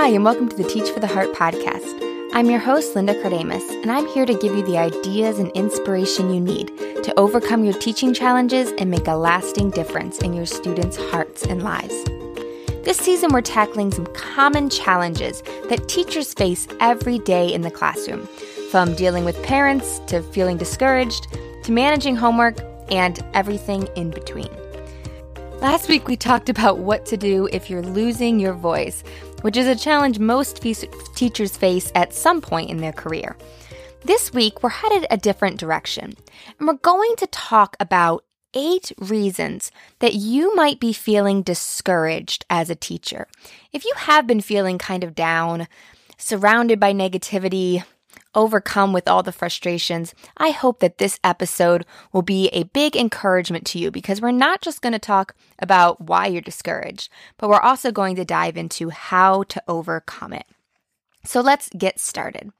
Hi, and welcome to the Teach for the Heart podcast. I'm your host, Linda Kardamis, and I'm here to give you the ideas and inspiration you need to overcome your teaching challenges and make a lasting difference in your students' hearts and lives. This season, we're tackling some common challenges that teachers face every day in the classroom, from dealing with parents to feeling discouraged to managing homework and everything in between. Last week, we talked about what to do if you're losing your voice, which is a challenge most teachers face at some point in their career. This week, we're headed a different direction, and we're going to talk about eight reasons that you might be feeling discouraged as a teacher. If you have been feeling kind of down, surrounded by negativity, overcome with all the frustrations, I hope that this episode will be a big encouragement to you because we're not just going to talk about why you're discouraged, but we're also going to dive into how to overcome it. So let's get started.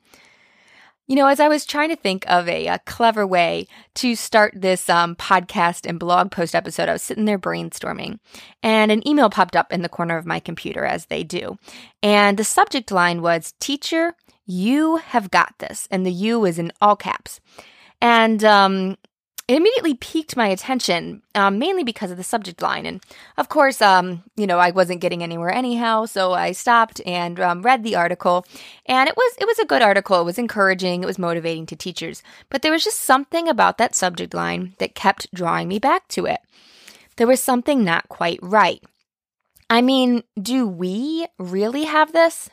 You know, as I was trying to think of a, a clever way to start this um, podcast and blog post episode, I was sitting there brainstorming, and an email popped up in the corner of my computer, as they do. And the subject line was Teacher, you have got this. And the you is in all caps. And um, it immediately piqued my attention, um, mainly because of the subject line. And of course, um, you know, I wasn't getting anywhere anyhow, so I stopped and um, read the article. And it was it was a good article. It was encouraging. It was motivating to teachers. But there was just something about that subject line that kept drawing me back to it. There was something not quite right. I mean, do we really have this?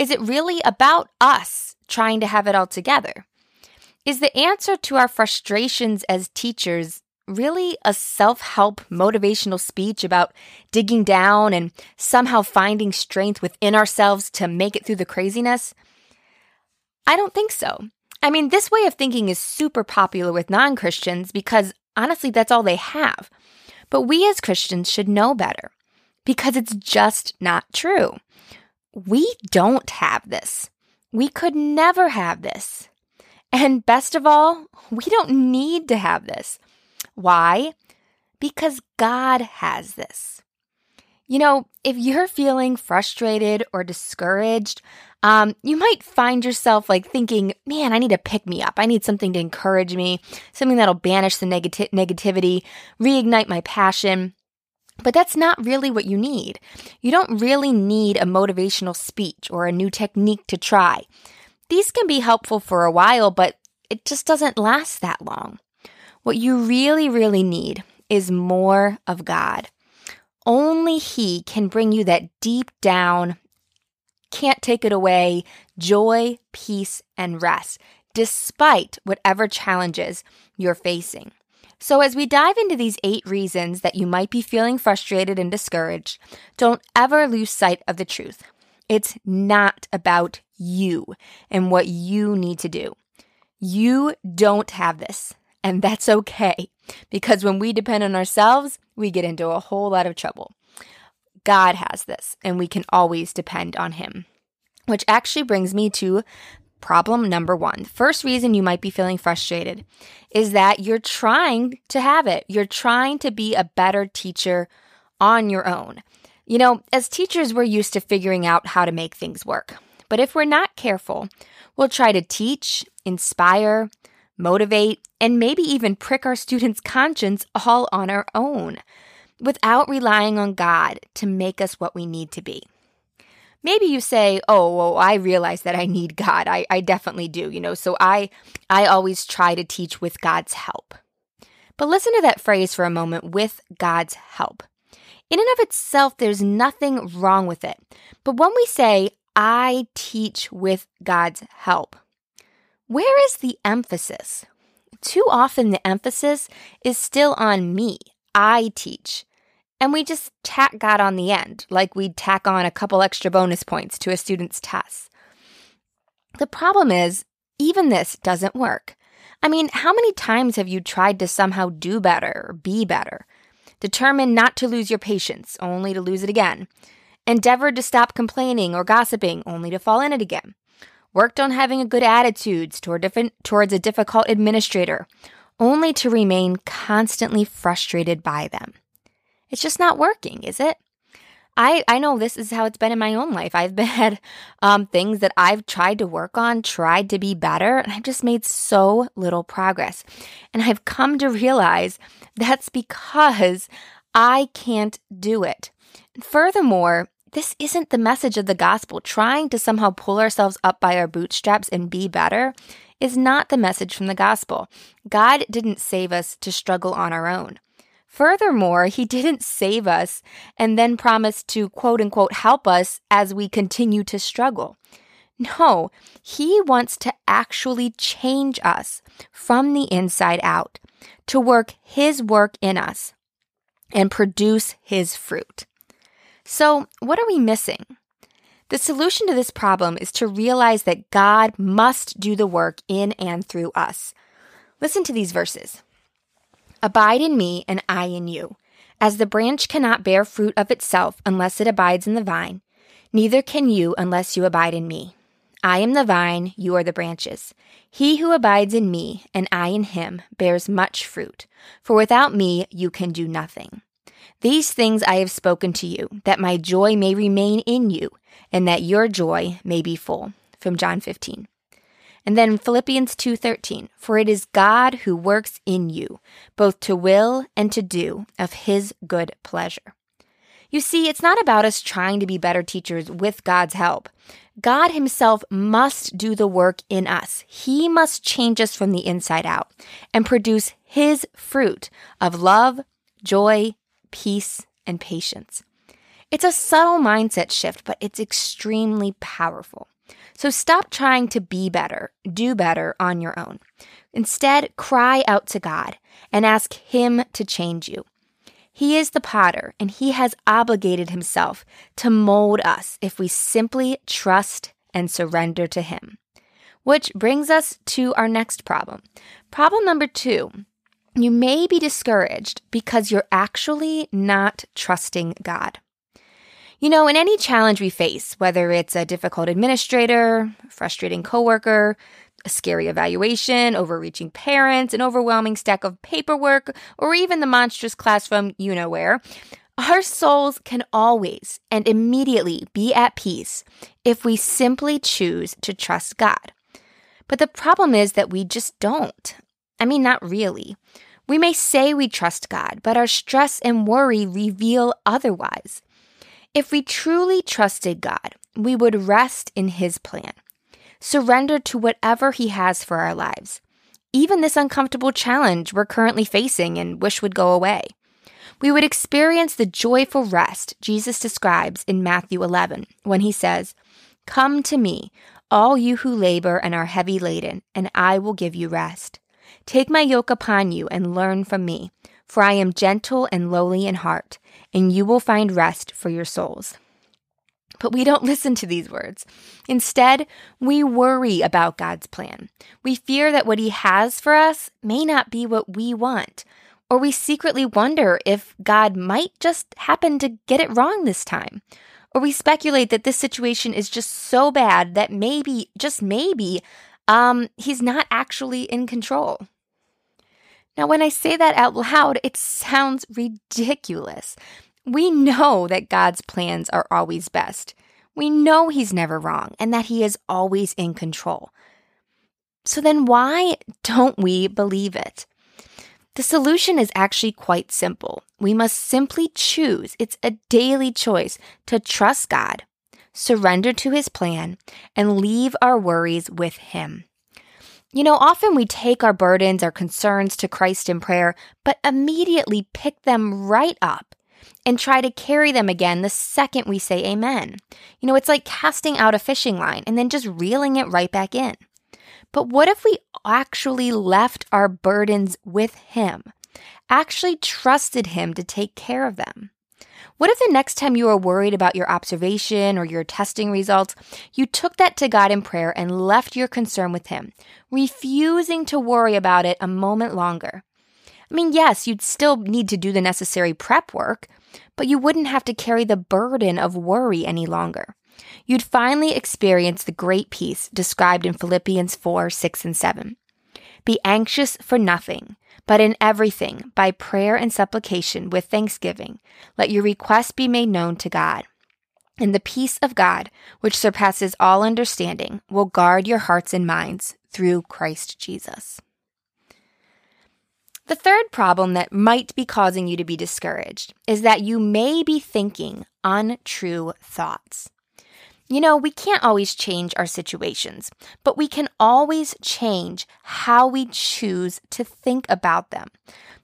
Is it really about us trying to have it all together? Is the answer to our frustrations as teachers really a self help motivational speech about digging down and somehow finding strength within ourselves to make it through the craziness? I don't think so. I mean, this way of thinking is super popular with non Christians because honestly, that's all they have. But we as Christians should know better because it's just not true. We don't have this. We could never have this. And best of all, we don't need to have this. Why? Because God has this. You know, if you're feeling frustrated or discouraged, um, you might find yourself like thinking, man, I need to pick me up. I need something to encourage me, something that'll banish the negati- negativity, reignite my passion. But that's not really what you need. You don't really need a motivational speech or a new technique to try. These can be helpful for a while, but it just doesn't last that long. What you really, really need is more of God. Only He can bring you that deep down, can't take it away joy, peace, and rest, despite whatever challenges you're facing. So, as we dive into these eight reasons that you might be feeling frustrated and discouraged, don't ever lose sight of the truth. It's not about you and what you need to do. You don't have this, and that's okay because when we depend on ourselves, we get into a whole lot of trouble. God has this, and we can always depend on Him. Which actually brings me to Problem number one. First reason you might be feeling frustrated is that you're trying to have it. You're trying to be a better teacher on your own. You know, as teachers, we're used to figuring out how to make things work. But if we're not careful, we'll try to teach, inspire, motivate, and maybe even prick our students' conscience all on our own without relying on God to make us what we need to be. Maybe you say, "Oh, well, I realize that I need God. I, I definitely do, you know. So I I always try to teach with God's help." But listen to that phrase for a moment with God's help. In and of itself, there's nothing wrong with it. But when we say, I teach with God's help, where is the emphasis? Too often, the emphasis is still on me. I teach. And we just tack God on the end, like we'd tack on a couple extra bonus points to a student's test. The problem is, even this doesn't work. I mean, how many times have you tried to somehow do better or be better? Determined not to lose your patience, only to lose it again. Endeavored to stop complaining or gossiping, only to fall in it again. Worked on having a good attitudes toward towards a difficult administrator, only to remain constantly frustrated by them. It's just not working, is it? I, I know this is how it's been in my own life. I've had um, things that I've tried to work on, tried to be better, and I've just made so little progress. And I've come to realize that's because I can't do it. Furthermore, this isn't the message of the gospel. Trying to somehow pull ourselves up by our bootstraps and be better is not the message from the gospel. God didn't save us to struggle on our own. Furthermore, he didn't save us and then promise to quote unquote help us as we continue to struggle. No, he wants to actually change us from the inside out, to work his work in us and produce his fruit. So, what are we missing? The solution to this problem is to realize that God must do the work in and through us. Listen to these verses. Abide in me, and I in you. As the branch cannot bear fruit of itself unless it abides in the vine, neither can you unless you abide in me. I am the vine, you are the branches. He who abides in me, and I in him, bears much fruit, for without me you can do nothing. These things I have spoken to you, that my joy may remain in you, and that your joy may be full. From John 15. And then Philippians 2:13, for it is God who works in you, both to will and to do of his good pleasure. You see, it's not about us trying to be better teachers with God's help. God himself must do the work in us. He must change us from the inside out and produce his fruit of love, joy, peace, and patience. It's a subtle mindset shift, but it's extremely powerful. So stop trying to be better, do better on your own. Instead, cry out to God and ask Him to change you. He is the potter, and He has obligated Himself to mold us if we simply trust and surrender to Him. Which brings us to our next problem. Problem number two you may be discouraged because you're actually not trusting God. You know, in any challenge we face, whether it's a difficult administrator, frustrating coworker, a scary evaluation, overreaching parents, an overwhelming stack of paperwork, or even the monstrous class from you know where, our souls can always and immediately be at peace if we simply choose to trust God. But the problem is that we just don't. I mean, not really. We may say we trust God, but our stress and worry reveal otherwise. If we truly trusted God, we would rest in His plan, surrender to whatever He has for our lives, even this uncomfortable challenge we're currently facing and wish would go away. We would experience the joyful rest Jesus describes in Matthew 11 when He says, Come to me, all you who labor and are heavy laden, and I will give you rest. Take my yoke upon you and learn from me, for I am gentle and lowly in heart and you will find rest for your souls. But we don't listen to these words. Instead, we worry about God's plan. We fear that what He has for us may not be what we want, or we secretly wonder if God might just happen to get it wrong this time. Or we speculate that this situation is just so bad that maybe, just maybe, um, He's not actually in control. Now, when I say that out loud, it sounds ridiculous. We know that God's plans are always best. We know He's never wrong and that He is always in control. So then, why don't we believe it? The solution is actually quite simple. We must simply choose, it's a daily choice, to trust God, surrender to His plan, and leave our worries with Him. You know, often we take our burdens, our concerns to Christ in prayer, but immediately pick them right up and try to carry them again the second we say amen. You know, it's like casting out a fishing line and then just reeling it right back in. But what if we actually left our burdens with Him, actually trusted Him to take care of them? What if the next time you were worried about your observation or your testing results, you took that to God in prayer and left your concern with Him, refusing to worry about it a moment longer? I mean, yes, you'd still need to do the necessary prep work, but you wouldn't have to carry the burden of worry any longer. You'd finally experience the great peace described in Philippians 4 6 and 7. Be anxious for nothing but in everything, by prayer and supplication with thanksgiving, let your requests be made known to God. And the peace of God, which surpasses all understanding, will guard your hearts and minds through Christ Jesus. The third problem that might be causing you to be discouraged is that you may be thinking untrue thoughts. You know, we can't always change our situations, but we can always change how we choose to think about them.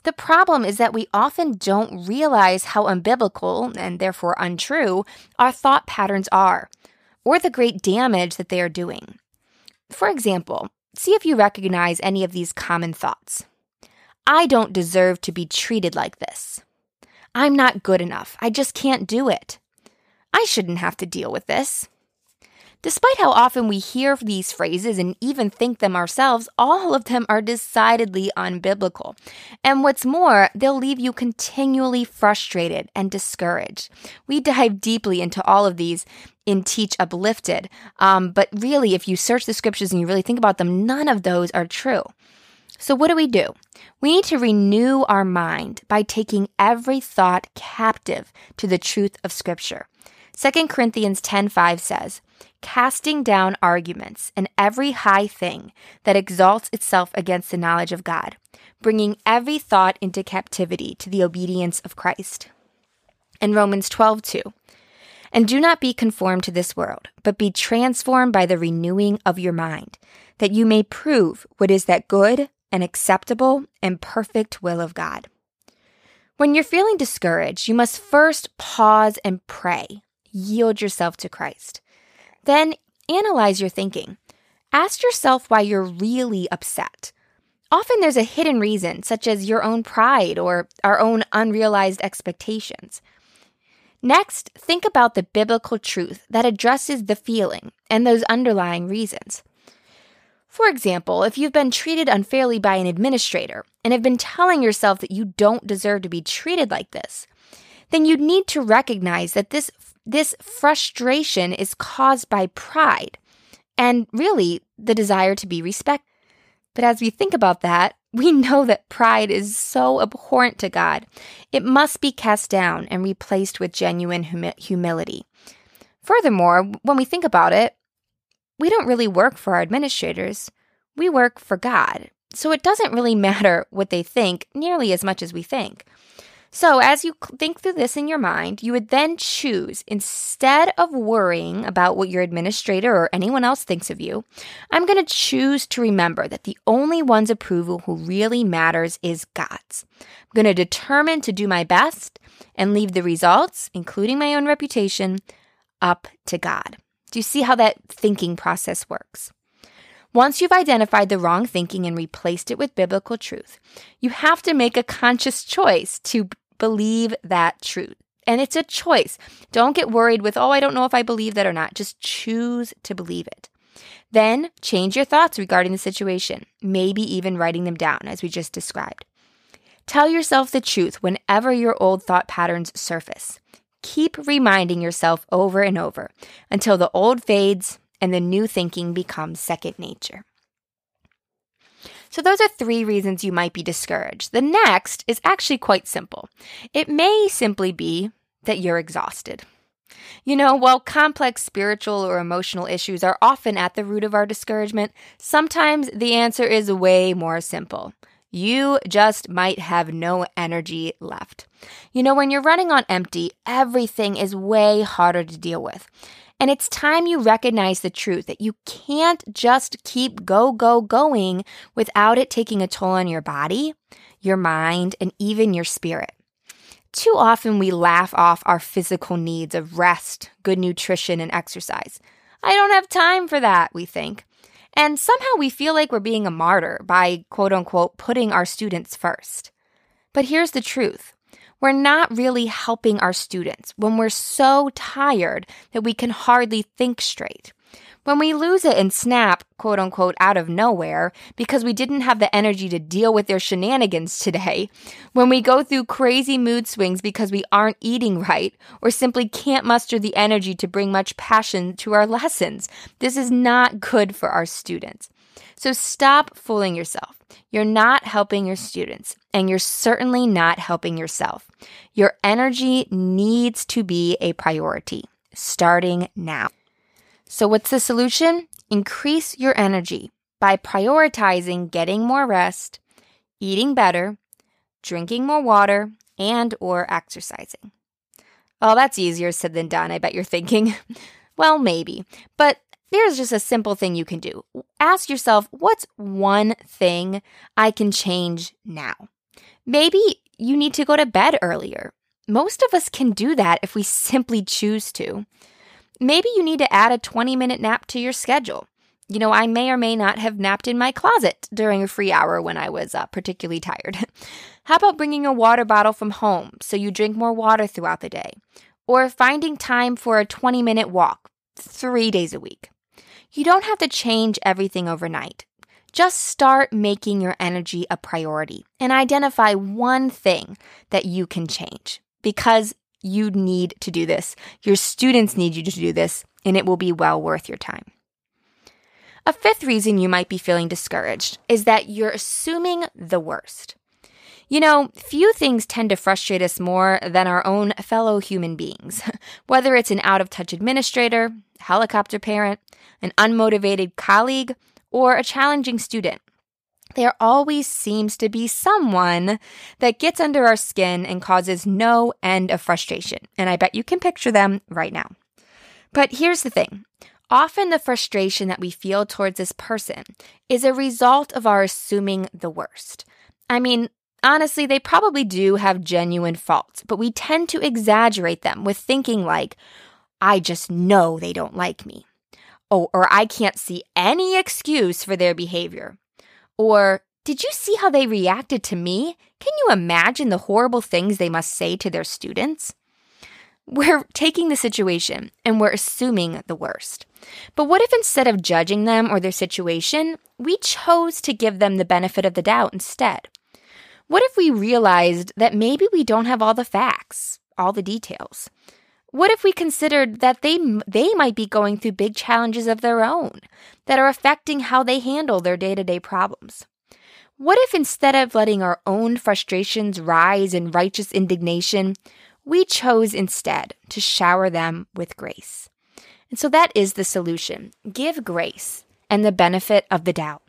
The problem is that we often don't realize how unbiblical and therefore untrue our thought patterns are, or the great damage that they are doing. For example, see if you recognize any of these common thoughts. I don't deserve to be treated like this. I'm not good enough. I just can't do it. I shouldn't have to deal with this. Despite how often we hear these phrases and even think them ourselves, all of them are decidedly unbiblical. And what's more, they'll leave you continually frustrated and discouraged. We dive deeply into all of these in Teach Uplifted. Um, but really, if you search the scriptures and you really think about them, none of those are true. So, what do we do? We need to renew our mind by taking every thought captive to the truth of Scripture. 2 Corinthians 10:5 says, "Casting down arguments and every high thing that exalts itself against the knowledge of God, bringing every thought into captivity to the obedience of Christ." And Romans 12:2, "And do not be conformed to this world, but be transformed by the renewing of your mind, that you may prove what is that good and acceptable and perfect will of God." When you're feeling discouraged, you must first pause and pray yield yourself to Christ. Then analyze your thinking. Ask yourself why you're really upset. Often there's a hidden reason, such as your own pride or our own unrealized expectations. Next, think about the biblical truth that addresses the feeling and those underlying reasons. For example, if you've been treated unfairly by an administrator and have been telling yourself that you don't deserve to be treated like this, then you need to recognize that this this frustration is caused by pride and really the desire to be respected. But as we think about that, we know that pride is so abhorrent to God. It must be cast down and replaced with genuine humi- humility. Furthermore, when we think about it, we don't really work for our administrators. We work for God. So it doesn't really matter what they think nearly as much as we think. So, as you think through this in your mind, you would then choose, instead of worrying about what your administrator or anyone else thinks of you, I'm going to choose to remember that the only one's approval who really matters is God's. I'm going to determine to do my best and leave the results, including my own reputation, up to God. Do you see how that thinking process works? Once you've identified the wrong thinking and replaced it with biblical truth, you have to make a conscious choice to believe that truth. And it's a choice. Don't get worried with, oh, I don't know if I believe that or not. Just choose to believe it. Then change your thoughts regarding the situation, maybe even writing them down, as we just described. Tell yourself the truth whenever your old thought patterns surface. Keep reminding yourself over and over until the old fades and the new thinking becomes second nature. So, those are three reasons you might be discouraged. The next is actually quite simple. It may simply be that you're exhausted. You know, while complex spiritual or emotional issues are often at the root of our discouragement, sometimes the answer is way more simple. You just might have no energy left. You know, when you're running on empty, everything is way harder to deal with. And it's time you recognize the truth that you can't just keep go, go, going without it taking a toll on your body, your mind, and even your spirit. Too often we laugh off our physical needs of rest, good nutrition, and exercise. I don't have time for that, we think. And somehow we feel like we're being a martyr by quote unquote putting our students first. But here's the truth we're not really helping our students when we're so tired that we can hardly think straight. When we lose it and snap, quote unquote, out of nowhere because we didn't have the energy to deal with their shenanigans today, when we go through crazy mood swings because we aren't eating right or simply can't muster the energy to bring much passion to our lessons, this is not good for our students. So stop fooling yourself. You're not helping your students, and you're certainly not helping yourself. Your energy needs to be a priority. starting now. So, what's the solution? Increase your energy by prioritizing getting more rest, eating better, drinking more water, and or exercising. Oh, that's easier said than done, I bet you're thinking. well, maybe. But there's just a simple thing you can do. Ask yourself, what's one thing I can change now? Maybe you need to go to bed earlier. Most of us can do that if we simply choose to. Maybe you need to add a 20 minute nap to your schedule. You know, I may or may not have napped in my closet during a free hour when I was uh, particularly tired. How about bringing a water bottle from home so you drink more water throughout the day? Or finding time for a 20 minute walk three days a week? You don't have to change everything overnight. Just start making your energy a priority and identify one thing that you can change because you need to do this. Your students need you to do this, and it will be well worth your time. A fifth reason you might be feeling discouraged is that you're assuming the worst. You know, few things tend to frustrate us more than our own fellow human beings. Whether it's an out of touch administrator, helicopter parent, an unmotivated colleague, or a challenging student. There always seems to be someone that gets under our skin and causes no end of frustration. And I bet you can picture them right now. But here's the thing Often the frustration that we feel towards this person is a result of our assuming the worst. I mean, honestly, they probably do have genuine faults, but we tend to exaggerate them with thinking like, I just know they don't like me. Oh, or I can't see any excuse for their behavior. Or, did you see how they reacted to me? Can you imagine the horrible things they must say to their students? We're taking the situation and we're assuming the worst. But what if instead of judging them or their situation, we chose to give them the benefit of the doubt instead? What if we realized that maybe we don't have all the facts, all the details? What if we considered that they they might be going through big challenges of their own that are affecting how they handle their day-to-day problems? What if instead of letting our own frustrations rise in righteous indignation, we chose instead to shower them with grace. And so that is the solution. Give grace and the benefit of the doubt.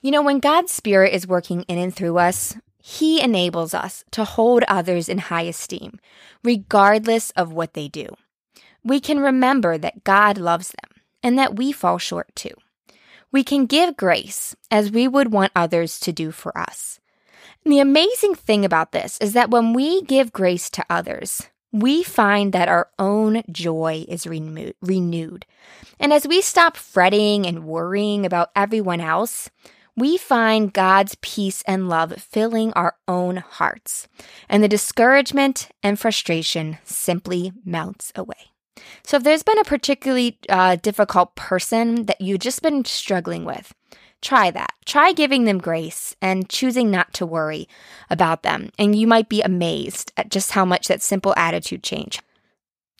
You know, when God's Spirit is working in and through us, He enables us to hold others in high esteem, regardless of what they do. We can remember that God loves them and that we fall short too. We can give grace as we would want others to do for us. And the amazing thing about this is that when we give grace to others, we find that our own joy is renewed. And as we stop fretting and worrying about everyone else, we find God's peace and love filling our own hearts, and the discouragement and frustration simply melts away. So, if there's been a particularly uh, difficult person that you've just been struggling with, Try that. Try giving them grace and choosing not to worry about them, and you might be amazed at just how much that simple attitude change.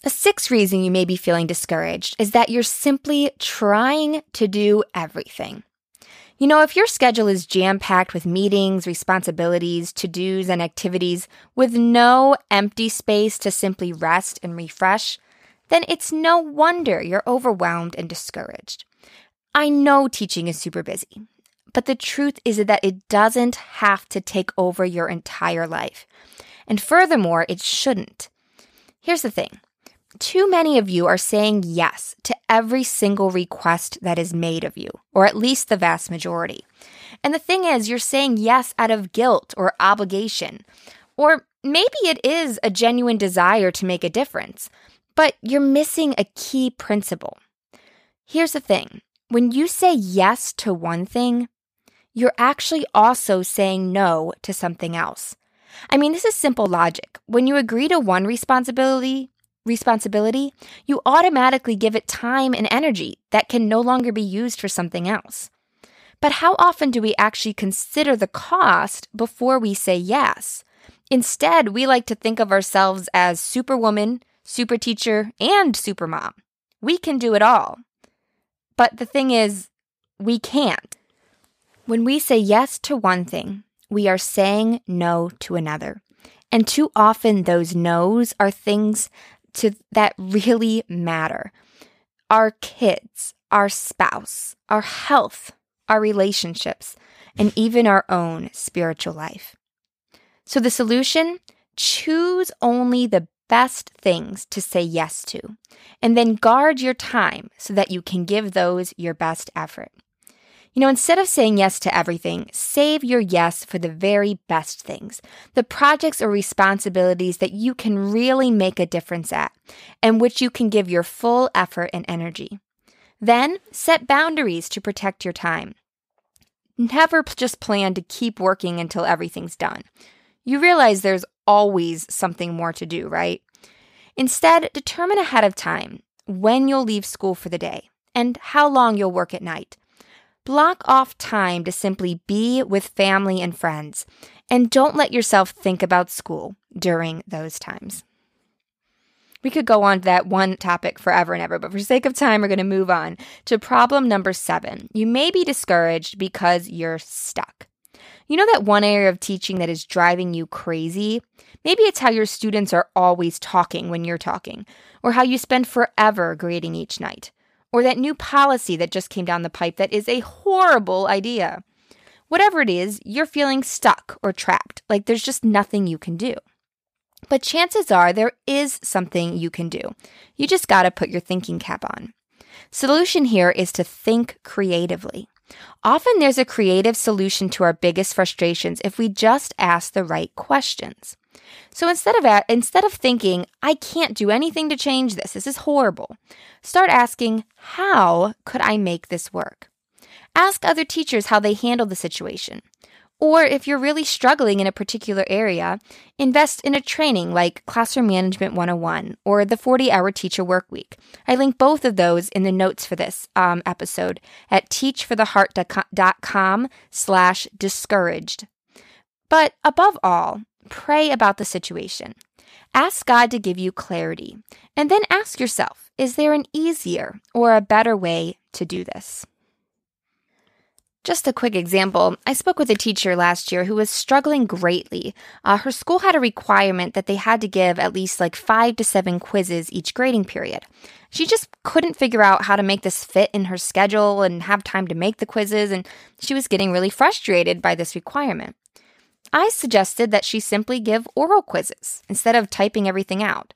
A sixth reason you may be feeling discouraged is that you're simply trying to do everything. You know, if your schedule is jam packed with meetings, responsibilities, to dos, and activities with no empty space to simply rest and refresh, then it's no wonder you're overwhelmed and discouraged. I know teaching is super busy, but the truth is that it doesn't have to take over your entire life. And furthermore, it shouldn't. Here's the thing too many of you are saying yes to every single request that is made of you, or at least the vast majority. And the thing is, you're saying yes out of guilt or obligation. Or maybe it is a genuine desire to make a difference, but you're missing a key principle. Here's the thing when you say yes to one thing, you're actually also saying no to something else. I mean, this is simple logic. When you agree to one responsibility, responsibility, you automatically give it time and energy that can no longer be used for something else. But how often do we actually consider the cost before we say yes? Instead, we like to think of ourselves as superwoman, super teacher, and supermom. We can do it all. But the thing is, we can't. When we say yes to one thing, we are saying no to another. And too often, those no's are things to that really matter our kids, our spouse, our health, our relationships, and even our own spiritual life. So the solution choose only the best things to say yes to, and then guard your time so that you can give those your best effort. You know, instead of saying yes to everything, save your yes for the very best things, the projects or responsibilities that you can really make a difference at, and which you can give your full effort and energy. Then set boundaries to protect your time. Never just plan to keep working until everything's done. You realize there's always something more to do, right? Instead, determine ahead of time when you'll leave school for the day and how long you'll work at night. Block off time to simply be with family and friends, and don't let yourself think about school during those times. We could go on to that one topic forever and ever, but for sake of time, we're going to move on to problem number seven. You may be discouraged because you're stuck. You know that one area of teaching that is driving you crazy? Maybe it's how your students are always talking when you're talking, or how you spend forever grading each night or that new policy that just came down the pipe that is a horrible idea. Whatever it is, you're feeling stuck or trapped, like there's just nothing you can do. But chances are there is something you can do. You just got to put your thinking cap on. Solution here is to think creatively. Often there's a creative solution to our biggest frustrations if we just ask the right questions. So instead of instead of thinking, I can't do anything to change this. This is horrible. Start asking, how could I make this work? Ask other teachers how they handle the situation. Or if you're really struggling in a particular area, invest in a training like Classroom Management 101 or the 40 Hour Teacher Work Week. I link both of those in the notes for this um, episode at teachfortheheart.com slash discouraged. But above all, Pray about the situation. Ask God to give you clarity. And then ask yourself is there an easier or a better way to do this? Just a quick example I spoke with a teacher last year who was struggling greatly. Uh, her school had a requirement that they had to give at least like five to seven quizzes each grading period. She just couldn't figure out how to make this fit in her schedule and have time to make the quizzes, and she was getting really frustrated by this requirement. I suggested that she simply give oral quizzes instead of typing everything out.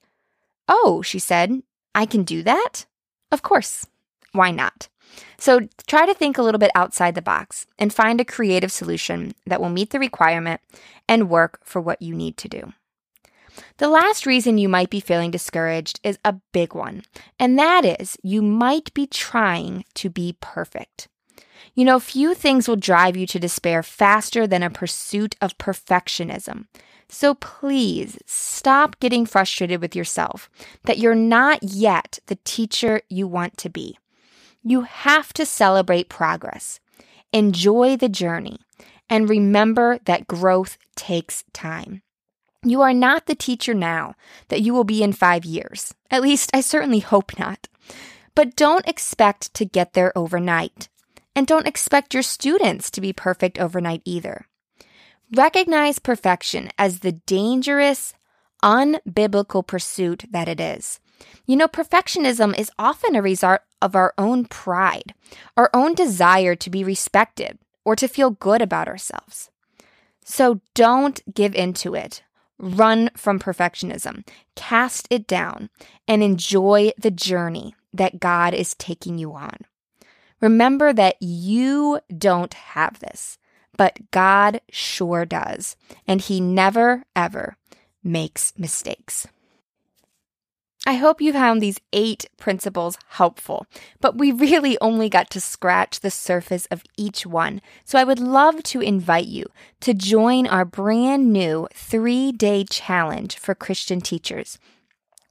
Oh, she said, I can do that? Of course. Why not? So try to think a little bit outside the box and find a creative solution that will meet the requirement and work for what you need to do. The last reason you might be feeling discouraged is a big one, and that is you might be trying to be perfect. You know, few things will drive you to despair faster than a pursuit of perfectionism. So please stop getting frustrated with yourself that you're not yet the teacher you want to be. You have to celebrate progress, enjoy the journey, and remember that growth takes time. You are not the teacher now that you will be in five years. At least, I certainly hope not. But don't expect to get there overnight. And don't expect your students to be perfect overnight either. Recognize perfection as the dangerous, unbiblical pursuit that it is. You know, perfectionism is often a result of our own pride, our own desire to be respected or to feel good about ourselves. So don't give into it. Run from perfectionism, cast it down, and enjoy the journey that God is taking you on. Remember that you don't have this, but God sure does. And He never, ever makes mistakes. I hope you found these eight principles helpful, but we really only got to scratch the surface of each one. So I would love to invite you to join our brand new three day challenge for Christian teachers.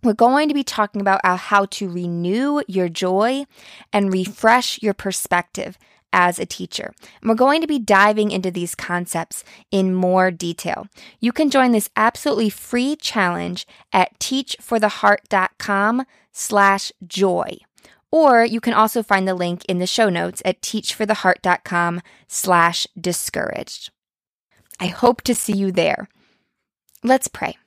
We're going to be talking about uh, how to renew your joy and refresh your perspective as a teacher. And we're going to be diving into these concepts in more detail. You can join this absolutely free challenge at teachfortheheart.com slash joy. Or you can also find the link in the show notes at teachfortheheart.com slash discouraged. I hope to see you there. Let's pray.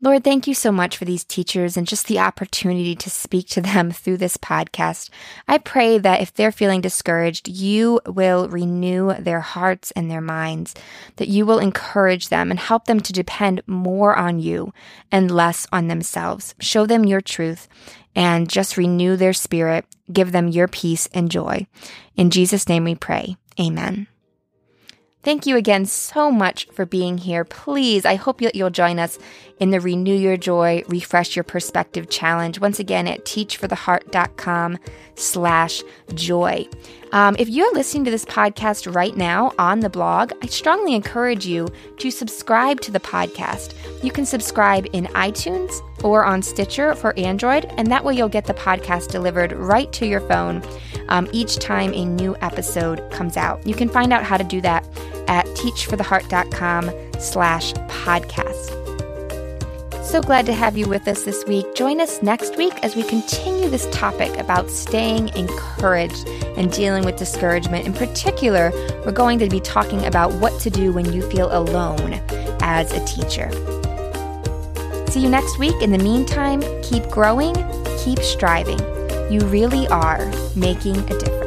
Lord, thank you so much for these teachers and just the opportunity to speak to them through this podcast. I pray that if they're feeling discouraged, you will renew their hearts and their minds, that you will encourage them and help them to depend more on you and less on themselves. Show them your truth and just renew their spirit. Give them your peace and joy. In Jesus' name we pray. Amen. Thank you again so much for being here. Please, I hope you'll join us in the Renew Your Joy, Refresh Your Perspective Challenge. Once again at teachfortheheart.com slash joy. Um, if you're listening to this podcast right now on the blog, I strongly encourage you to subscribe to the podcast. You can subscribe in iTunes or on Stitcher for Android, and that way you'll get the podcast delivered right to your phone um, each time a new episode comes out. You can find out how to do that at teachfortheheart.com slash podcast. So glad to have you with us this week. Join us next week as we continue this topic about staying encouraged and dealing with discouragement. In particular, we're going to be talking about what to do when you feel alone as a teacher. See you next week. In the meantime, keep growing, keep striving. You really are making a difference.